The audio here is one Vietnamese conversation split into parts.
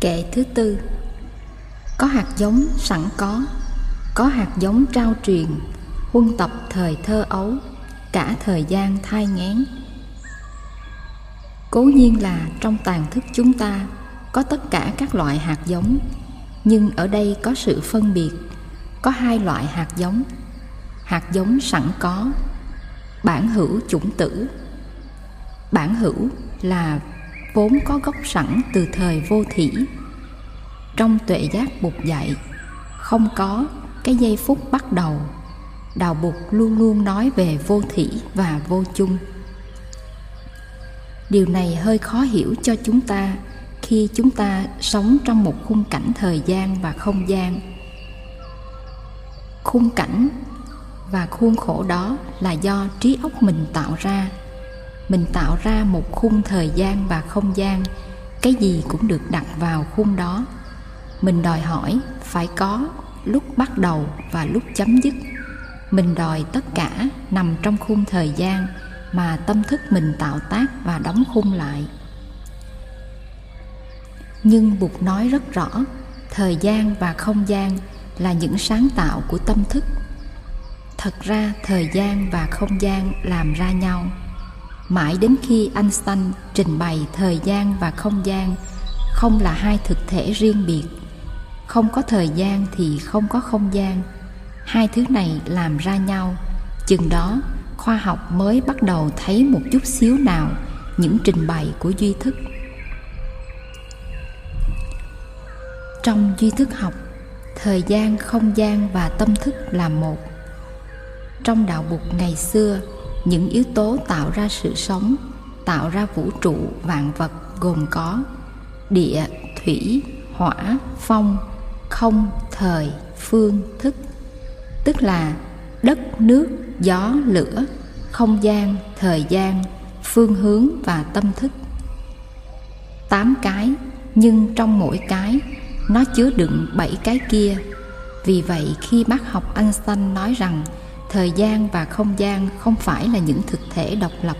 Kệ thứ tư. Có hạt giống sẵn có Có hạt giống trao truyền, Huân tập thời thơ ấu, Cả thời gian thai ngán. Cố nhiên là trong tàn thức chúng ta Có tất cả các loại hạt giống, Nhưng ở đây có sự phân biệt, Có hai loại hạt giống. Hạt giống sẵn có, Bản hữu chủng tử. Bản hữu là vốn có gốc sẵn từ thời vô thỉ. Trong tuệ giác bục dạy, không có cái giây phút bắt đầu. Đạo bục luôn luôn nói về vô thỉ và vô chung. Điều này hơi khó hiểu cho chúng ta khi chúng ta sống trong một khung cảnh thời gian và không gian. Khung cảnh và khuôn khổ đó là do trí óc mình tạo ra mình tạo ra một khung thời gian và không gian. Cái gì cũng được đặt vào khung đó. Mình đòi hỏi phải có lúc bắt đầu và lúc chấm dứt. Mình đòi tất cả nằm trong khung thời gian mà tâm thức mình tạo tác và đóng khung lại. Nhưng bụt nói rất rõ, thời gian và không gian là những sáng tạo của tâm thức. Thật ra, thời gian và không gian làm ra nhau mãi đến khi Einstein trình bày thời gian và không gian, không là hai thực thể riêng biệt. Không có thời gian thì không có không gian. Hai thứ này làm ra nhau. Chừng đó, khoa học mới bắt đầu thấy một chút xíu nào những trình bày của duy thức. Trong duy thức học, thời gian, không gian và tâm thức là một. Trong đạo bục ngày xưa những yếu tố tạo ra sự sống, tạo ra vũ trụ vạn vật gồm có địa, thủy, hỏa, phong, không, thời, phương, thức, tức là đất, nước, gió, lửa, không gian, thời gian, phương hướng và tâm thức. Tám cái, nhưng trong mỗi cái, nó chứa đựng bảy cái kia. Vì vậy, khi bác học Einstein nói rằng thời gian và không gian không phải là những thực thể độc lập.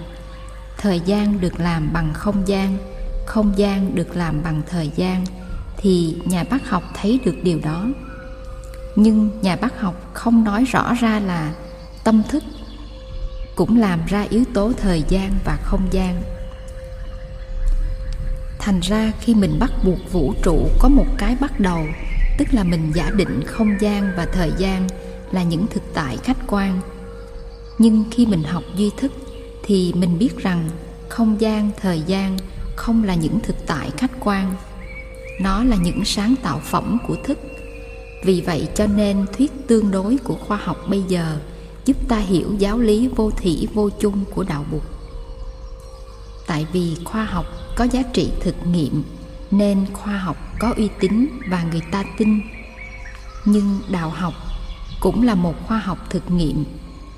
Thời gian được làm bằng không gian không gian được làm bằng thời gian, thì nhà bác học thấy được điều đó. Nhưng nhà bác học không nói rõ ra là tâm thức cũng làm ra yếu tố thời gian và không gian. Thành ra khi mình bắt buộc vũ trụ có một cái bắt đầu, tức là mình giả định không gian và thời gian là những thực tại khách quan. Nhưng khi mình học duy thức thì mình biết rằng không gian, thời gian không là những thực tại khách quan. Nó là những sáng tạo phẩm của thức. Vì vậy cho nên thuyết tương đối của khoa học bây giờ giúp ta hiểu giáo lý vô thỉ, vô chung của đạo bụt. Tại vì khoa học có giá trị thực nghiệm, nên khoa học có uy tín và người ta tin. Nhưng đạo học cũng là một khoa học thực nghiệm.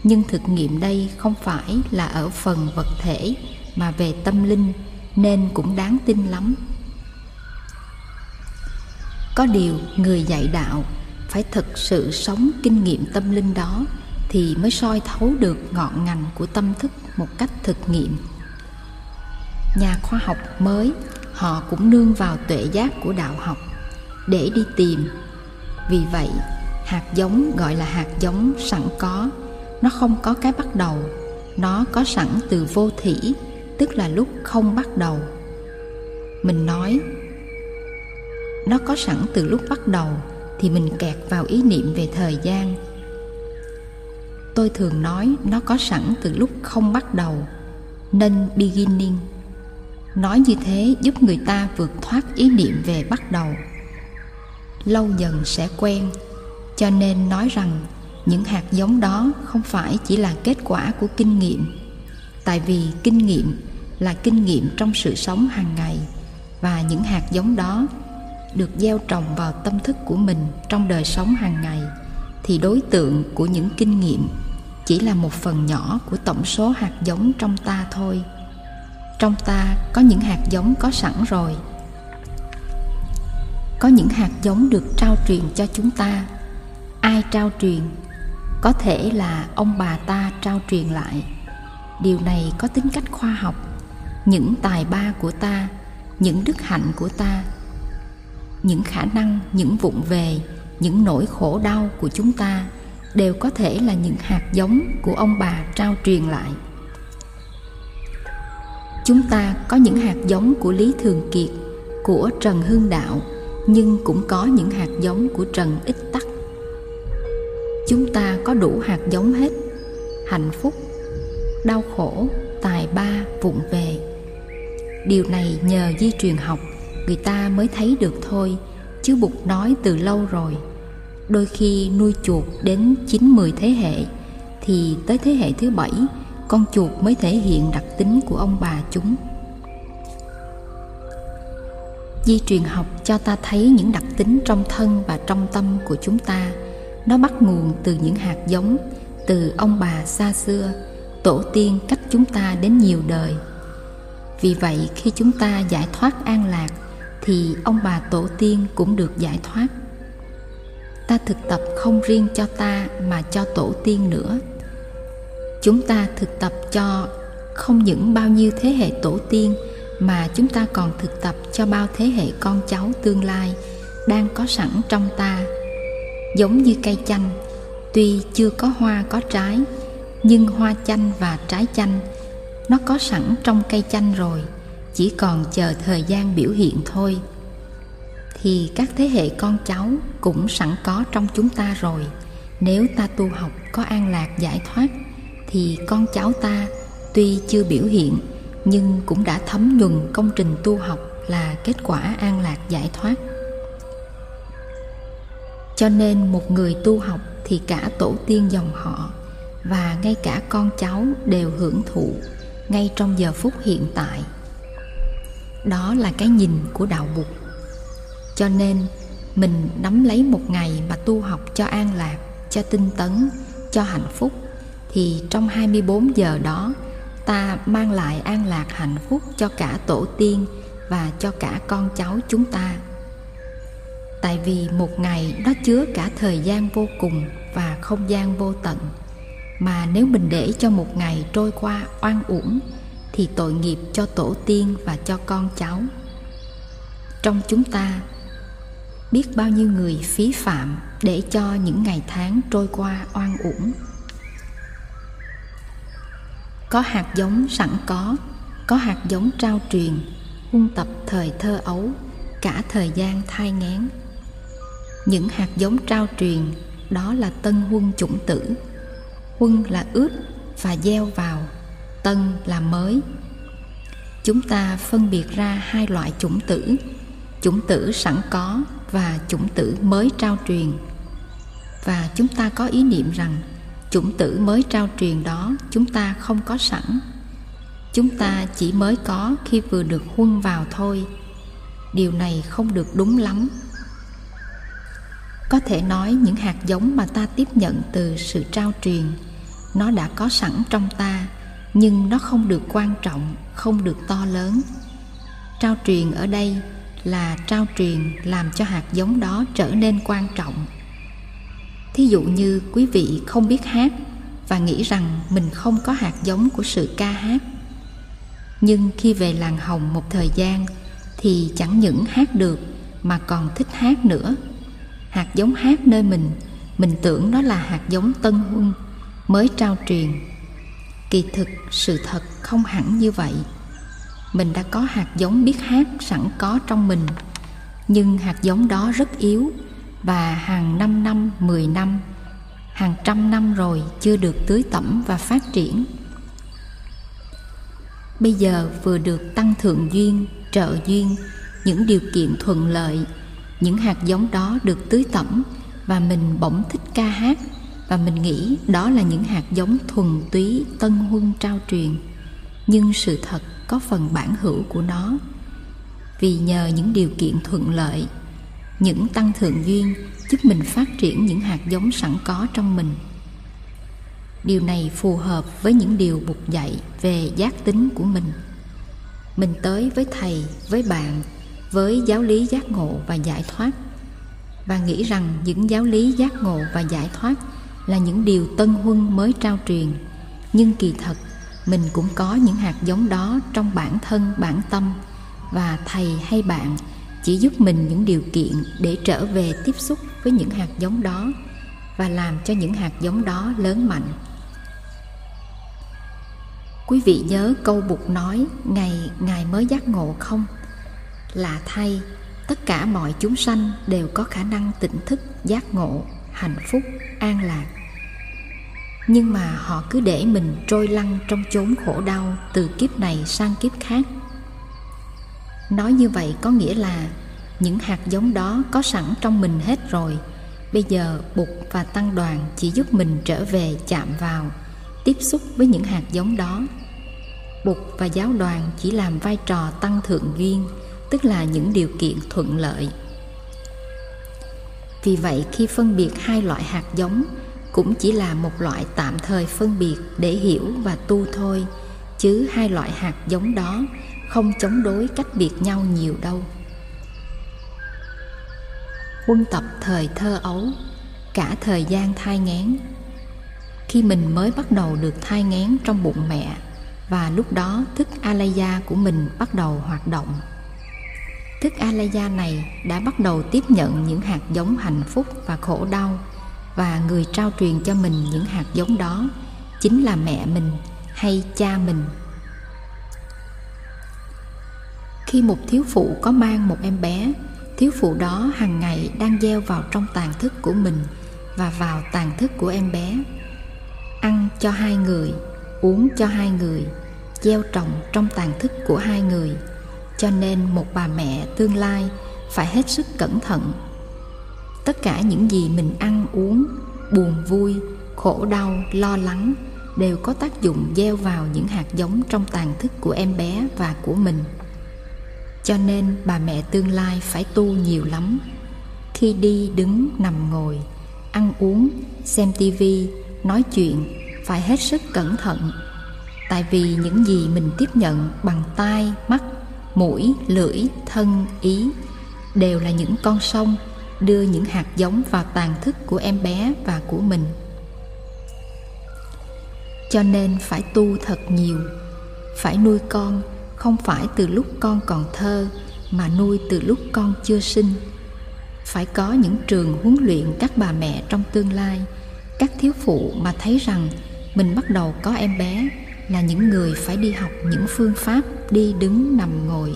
Nhưng thực nghiệm đây không phải là ở phần vật thể mà về tâm linh, nên cũng đáng tin lắm. Có điều người dạy đạo phải thực sự sống kinh nghiệm tâm linh đó thì mới soi thấu được ngọn ngành của tâm thức một cách thực nghiệm. Nhà khoa học mới, họ cũng nương vào tuệ giác của đạo học để đi tìm. Vì vậy hạt giống gọi là hạt giống sẵn có. Nó không có cái bắt đầu. Nó có sẵn từ vô thỉ, tức là lúc không bắt đầu. Mình nói, nó có sẵn từ lúc bắt đầu, thì mình kẹt vào ý niệm về thời gian. Tôi thường nói nó có sẵn từ lúc không bắt đầu, nên beginning. Nói như thế giúp người ta vượt thoát ý niệm về bắt đầu. Lâu dần sẽ quen cho nên nói rằng, những hạt giống đó không phải chỉ là kết quả của kinh nghiệm. Tại vì kinh nghiệm là kinh nghiệm trong sự sống hàng ngày, và những hạt giống đó được gieo trồng vào tâm thức của mình trong đời sống hàng ngày, thì đối tượng của những kinh nghiệm chỉ là một phần nhỏ của tổng số hạt giống trong ta thôi. Trong ta có những hạt giống có sẵn rồi. Có những hạt giống được trao truyền cho chúng ta ai trao truyền, có thể là ông bà ta trao truyền lại. Điều này có tính cách khoa học. Những tài ba của ta, những đức hạnh của ta, những khả năng, những vụng về, những nỗi khổ đau của chúng ta đều có thể là những hạt giống của ông bà trao truyền lại. Chúng ta có những hạt giống của lý thường kiệt, của trần hưng đạo, nhưng cũng có những hạt giống của trần ích tắc chúng ta có đủ hạt giống hết. Hạnh phúc, đau khổ, tài ba, vụng về. Điều này nhờ di truyền học, người ta mới thấy được thôi, chứ bục nói từ lâu rồi. Đôi khi nuôi chuột đến chín mười thế hệ, thì tới thế hệ thứ bảy, con chuột mới thể hiện đặc tính của ông bà chúng. Di truyền học cho ta thấy những đặc tính trong thân và trong tâm của chúng ta nó bắt nguồn từ những hạt giống, từ ông bà xa xưa, tổ tiên cách chúng ta đến nhiều đời. Vì vậy, khi chúng ta giải thoát an lạc, thì ông bà tổ tiên cũng được giải thoát. Ta thực tập không riêng cho ta mà cho tổ tiên nữa. Chúng ta thực tập cho không những bao nhiêu thế hệ tổ tiên, mà chúng ta còn thực tập cho bao thế hệ con cháu tương lai đang có sẵn trong ta giống như cây chanh. Tuy chưa có hoa có trái, nhưng hoa chanh và trái chanh, nó có sẵn trong cây chanh rồi, chỉ còn chờ thời gian biểu hiện thôi. Thì các thế hệ con cháu cũng sẵn có trong chúng ta rồi. Nếu ta tu học có an lạc giải thoát, thì con cháu ta tuy chưa biểu hiện, nhưng cũng đã thấm nhuần công trình tu học là kết quả an lạc giải thoát cho nên một người tu học thì cả tổ tiên dòng họ và ngay cả con cháu đều hưởng thụ ngay trong giờ phút hiện tại. Đó là cái nhìn của đạo bụt. Cho nên mình nắm lấy một ngày mà tu học cho an lạc, cho tinh tấn, cho hạnh phúc thì trong 24 giờ đó ta mang lại an lạc hạnh phúc cho cả tổ tiên và cho cả con cháu chúng ta tại vì một ngày nó chứa cả thời gian vô cùng và không gian vô tận. Mà nếu mình để cho một ngày trôi qua oan uổng, thì tội nghiệp cho tổ tiên và cho con cháu. Trong chúng ta, biết bao nhiêu người phí phạm để cho những ngày tháng trôi qua oan uổng? Có hạt giống sẵn có có hạt giống trao truyền, huân tập thời thơ ấu, cả thời gian thai ngán những hạt giống trao truyền, đó là tân huân chủng tử. Huân là ướp và gieo vào, tân là mới. Chúng ta phân biệt ra hai loại chủng tử chủng tử sẵn có và chủng tử mới trao truyền. Và chúng ta có ý niệm rằng chủng tử mới trao truyền đó chúng ta không có sẵn. Chúng ta chỉ mới có khi vừa được huân vào thôi. Điều này không được đúng lắm có thể nói những hạt giống mà ta tiếp nhận từ sự trao truyền, nó đã có sẵn trong ta, nhưng nó không được quan trọng, không được to lớn. Trao truyền ở đây là trao truyền làm cho hạt giống đó trở nên quan trọng. Thí dụ như quý vị không biết hát và nghĩ rằng mình không có hạt giống của sự ca hát. Nhưng khi về làng hồng một thời gian thì chẳng những hát được mà còn thích hát nữa hạt giống hát nơi mình. Mình tưởng đó là hạt giống tân huân mới trao truyền. Kỳ thực sự thật không hẳn như vậy. Mình đã có hạt giống biết hát sẵn có trong mình. Nhưng hạt giống đó rất yếu và hàng năm năm, mười năm, hàng trăm năm rồi chưa được tưới tẩm và phát triển. Bây giờ vừa được tăng thượng duyên, trợ duyên, những điều kiện thuận lợi, những hạt giống đó được tưới tẩm và mình bỗng thích ca hát. Và mình nghĩ đó là những hạt giống thuần túy tân huân trao truyền. Nhưng sự thật có phần bản hữu của nó. Vì nhờ những điều kiện thuận lợi, những tăng thượng duyên giúp mình phát triển những hạt giống sẵn có trong mình. Điều này phù hợp với những điều bục dạy về giác tính của mình. Mình tới với thầy, với bạn với giáo lý giác ngộ và giải thoát. Và nghĩ rằng những giáo lý giác ngộ và giải thoát là những điều tân huân mới trao truyền. Nhưng kỳ thật, mình cũng có những hạt giống đó trong bản thân, bản tâm. Và thầy hay bạn chỉ giúp mình những điều kiện để trở về tiếp xúc với những hạt giống đó và làm cho những hạt giống đó lớn mạnh. Quý vị nhớ câu bụt nói, ngày, ngài mới giác ngộ không? Lạ thay. Tất cả mọi chúng sanh đều có khả năng tỉnh thức, giác ngộ, hạnh phúc, an lạc. Nhưng mà họ cứ để mình trôi lăn trong chốn khổ đau từ kiếp này sang kiếp khác. Nói như vậy có nghĩa là những hạt giống đó có sẵn trong mình hết rồi. Bây giờ bụt và tăng đoàn chỉ giúp mình trở về chạm vào, tiếp xúc với những hạt giống đó. Bụt và giáo đoàn chỉ làm vai trò tăng thượng duyên tức là những điều kiện thuận lợi. Vì vậy, khi phân biệt hai loại hạt giống cũng chỉ là một loại tạm thời phân biệt để hiểu và tu thôi, chứ hai loại hạt giống đó không chống đối cách biệt nhau nhiều đâu. Quân tập thời thơ ấu, cả thời gian thai nghén khi mình mới bắt đầu được thai nghén trong bụng mẹ, và lúc đó thức alaya của mình bắt đầu hoạt động thức alaya này đã bắt đầu tiếp nhận những hạt giống hạnh phúc và khổ đau và người trao truyền cho mình những hạt giống đó, chính là mẹ mình hay cha mình. Khi một thiếu phụ có mang một em bé, thiếu phụ đó hàng ngày đang gieo vào trong tàn thức của mình và vào tàn thức của em bé. Ăn cho hai người, uống cho hai người, gieo trồng trong tàn thức của hai người cho nên một bà mẹ tương lai phải hết sức cẩn thận. Tất cả những gì mình ăn, uống, buồn, vui, khổ, đau, lo lắng đều có tác dụng gieo vào những hạt giống trong tàn thức của em bé và của mình. Cho nên bà mẹ tương lai phải tu nhiều lắm. Khi đi đứng, nằm, ngồi, ăn, uống, xem tivi nói chuyện phải hết sức cẩn thận. Tại vì những gì mình tiếp nhận bằng tai, mắt mũi, lưỡi, thân, ý đều là những con sông, đưa những hạt giống vào tàn thức của em bé và của mình. Cho nên phải tu thật nhiều, phải nuôi con không phải từ lúc con còn thơ, mà nuôi từ lúc con chưa sinh. Phải có những trường huấn luyện các bà mẹ trong tương lai, các thiếu phụ mà thấy rằng mình bắt đầu có em bé là những người phải đi học những phương pháp, đi đứng nằm ngồi,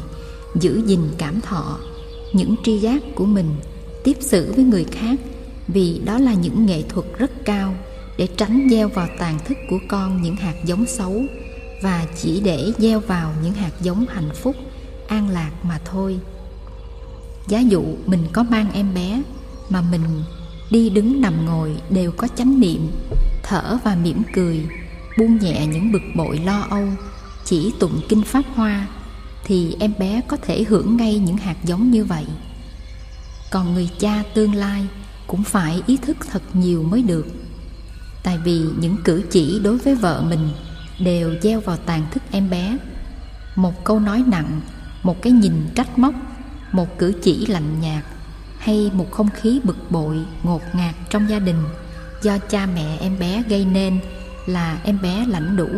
giữ gìn cảm thọ, những tri giác của mình, tiếp xử với người khác, vì đó là những nghệ thuật rất cao để tránh gieo vào tàn thức của con những hạt giống xấu và chỉ để gieo vào những hạt giống hạnh phúc, an lạc mà thôi. Giá dụ mình có mang em bé mà mình đi đứng nằm ngồi đều có chánh niệm, thở và mỉm cười buông nhẹ những bực bội lo âu. Chỉ tụng kinh pháp hoa thì em bé có thể hưởng ngay những hạt giống như vậy. Còn người cha tương lai cũng phải ý thức thật nhiều mới được. Tại vì những cử chỉ đối với vợ mình đều gieo vào tàn thức em bé. Một câu nói nặng, một cái nhìn trách móc, một cử chỉ lạnh nhạt hay một không khí bực bội, ngột ngạt trong gia đình do cha mẹ em bé gây nên là em bé lãnh đủ.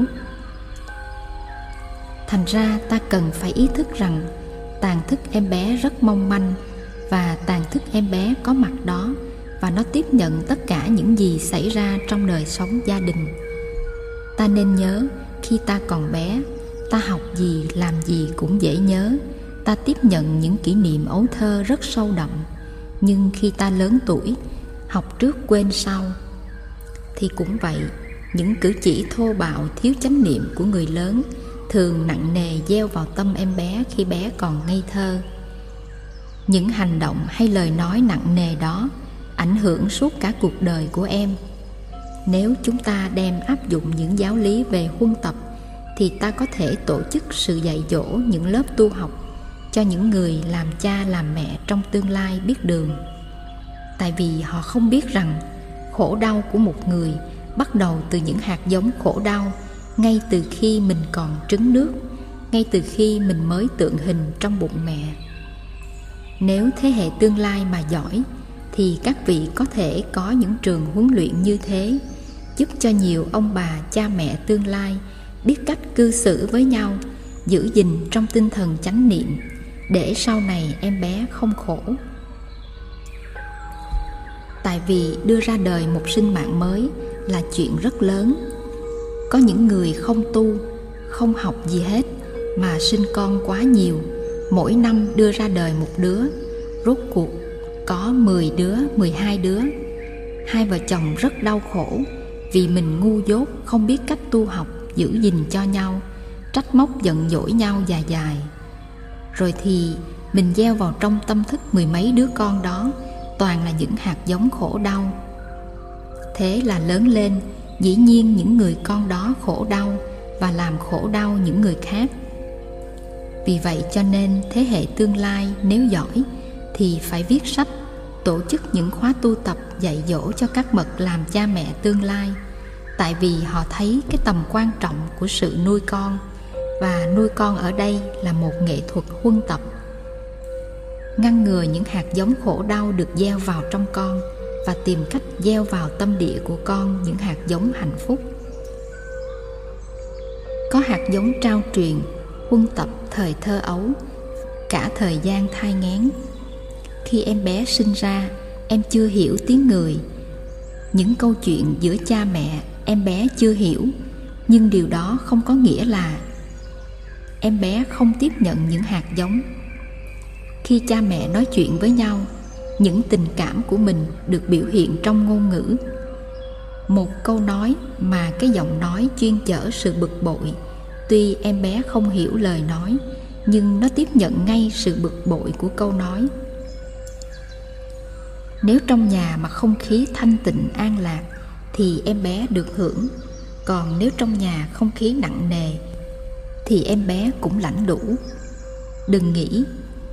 Thành ra ta cần phải ý thức rằng tàn thức em bé rất mong manh và tàn thức em bé có mặt đó và nó tiếp nhận tất cả những gì xảy ra trong đời sống gia đình. Ta nên nhớ khi ta còn bé, ta học gì, làm gì cũng dễ nhớ. Ta tiếp nhận những kỷ niệm ấu thơ rất sâu đậm. Nhưng khi ta lớn tuổi, học trước quên sau, thì cũng vậy những cử chỉ thô bạo, thiếu chánh niệm của người lớn thường nặng nề gieo vào tâm em bé khi bé còn ngây thơ. Những hành động hay lời nói nặng nề đó ảnh hưởng suốt cả cuộc đời của em. Nếu chúng ta đem áp dụng những giáo lý về huân tập, thì ta có thể tổ chức sự dạy dỗ những lớp tu học cho những người làm cha làm mẹ trong tương lai biết đường. Tại vì họ không biết rằng khổ đau của một người bắt đầu từ những hạt giống khổ đau ngay từ khi mình còn trứng nước, ngay từ khi mình mới tượng hình trong bụng mẹ. Nếu thế hệ tương lai mà giỏi, thì các vị có thể có những trường huấn luyện như thế, giúp cho nhiều ông bà cha mẹ tương lai biết cách cư xử với nhau, giữ gìn trong tinh thần chánh niệm, để sau này em bé không khổ. Tại vì đưa ra đời một sinh mạng mới là chuyện rất lớn có những người không tu không học gì hết mà sinh con quá nhiều mỗi năm đưa ra đời một đứa rốt cuộc có 10 đứa, 12 đứa. Hai vợ chồng rất đau khổ vì mình ngu dốt không biết cách tu học giữ gìn cho nhau, trách móc giận dỗi nhau dài dài. Rồi thì mình gieo vào trong tâm thức mười mấy đứa con đó toàn là những hạt giống khổ đau. Thế là lớn lên, dĩ nhiên những người con đó khổ đau và làm khổ đau những người khác. Vì vậy cho nên thế hệ tương lai nếu giỏi thì phải viết sách tổ chức những khóa tu tập dạy dỗ cho các bậc làm cha mẹ tương lai tại vì họ thấy cái tầm quan trọng của sự nuôi con và nuôi con ở đây là một nghệ thuật huân tập ngăn ngừa những hạt giống khổ đau được gieo vào trong con và tìm cách gieo vào tâm địa của con những hạt giống hạnh phúc. Có hạt giống trao truyền, huân tập thời thơ ấu, cả thời gian thai ngén. khi em bé sinh ra, em chưa hiểu tiếng người. Những câu chuyện giữa cha mẹ, em bé chưa hiểu, nhưng điều đó không có nghĩa là em bé không tiếp nhận những hạt giống. Khi cha mẹ nói chuyện với nhau những tình cảm của mình được biểu hiện trong ngôn ngữ. Một câu nói mà cái giọng nói chuyên chở sự bực bội. Tuy em bé không hiểu lời nói, nhưng nó tiếp nhận ngay sự bực bội của câu nói. Nếu trong nhà mà không khí thanh tịnh an lạc, thì em bé được hưởng. Còn nếu trong nhà không khí nặng nề, thì em bé cũng lãnh đủ. Đừng nghĩ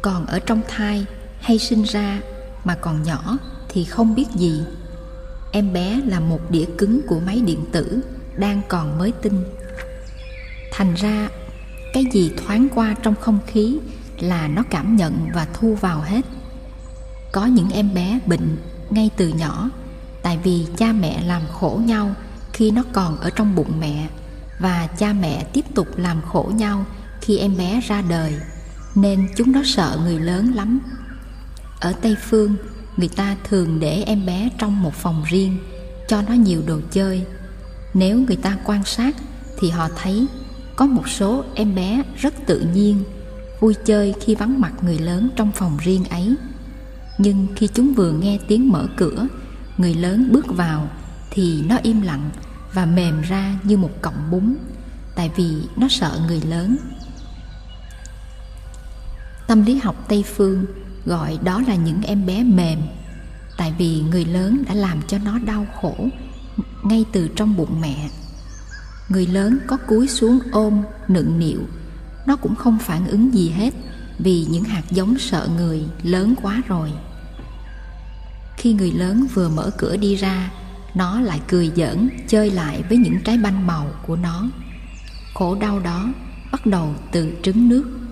còn ở trong thai hay sinh ra mà còn nhỏ thì không biết gì. Em bé là một đĩa cứng của máy điện tử, đang còn mới tinh. Thành ra, cái gì thoáng qua trong không khí là nó cảm nhận và thu vào hết. Có những em bé bệnh ngay từ nhỏ, tại vì cha mẹ làm khổ nhau khi nó còn ở trong bụng mẹ, và cha mẹ tiếp tục làm khổ nhau khi em bé ra đời, nên chúng nó sợ người lớn lắm ở tây phương, người ta thường để em bé trong một phòng riêng, cho nó nhiều đồ chơi. Nếu người ta quan sát thì họ thấy có một số em bé rất tự nhiên, vui chơi khi vắng mặt người lớn trong phòng riêng ấy. Nhưng khi chúng vừa nghe tiếng mở cửa, người lớn bước vào thì nó im lặng và mềm ra như một cọng bún, tại vì nó sợ người lớn. Tâm lý học tây phương gọi đó là những em bé mềm. Tại vì người lớn đã làm cho nó đau khổ ngay từ trong bụng mẹ. Người lớn có cúi xuống ôm, nựng nịu. Nó cũng không phản ứng gì hết vì những hạt giống sợ người lớn quá rồi. Khi người lớn vừa mở cửa đi ra, nó lại cười giỡn, chơi lại với những trái banh màu của nó. Khổ đau đó bắt đầu từ trứng nước.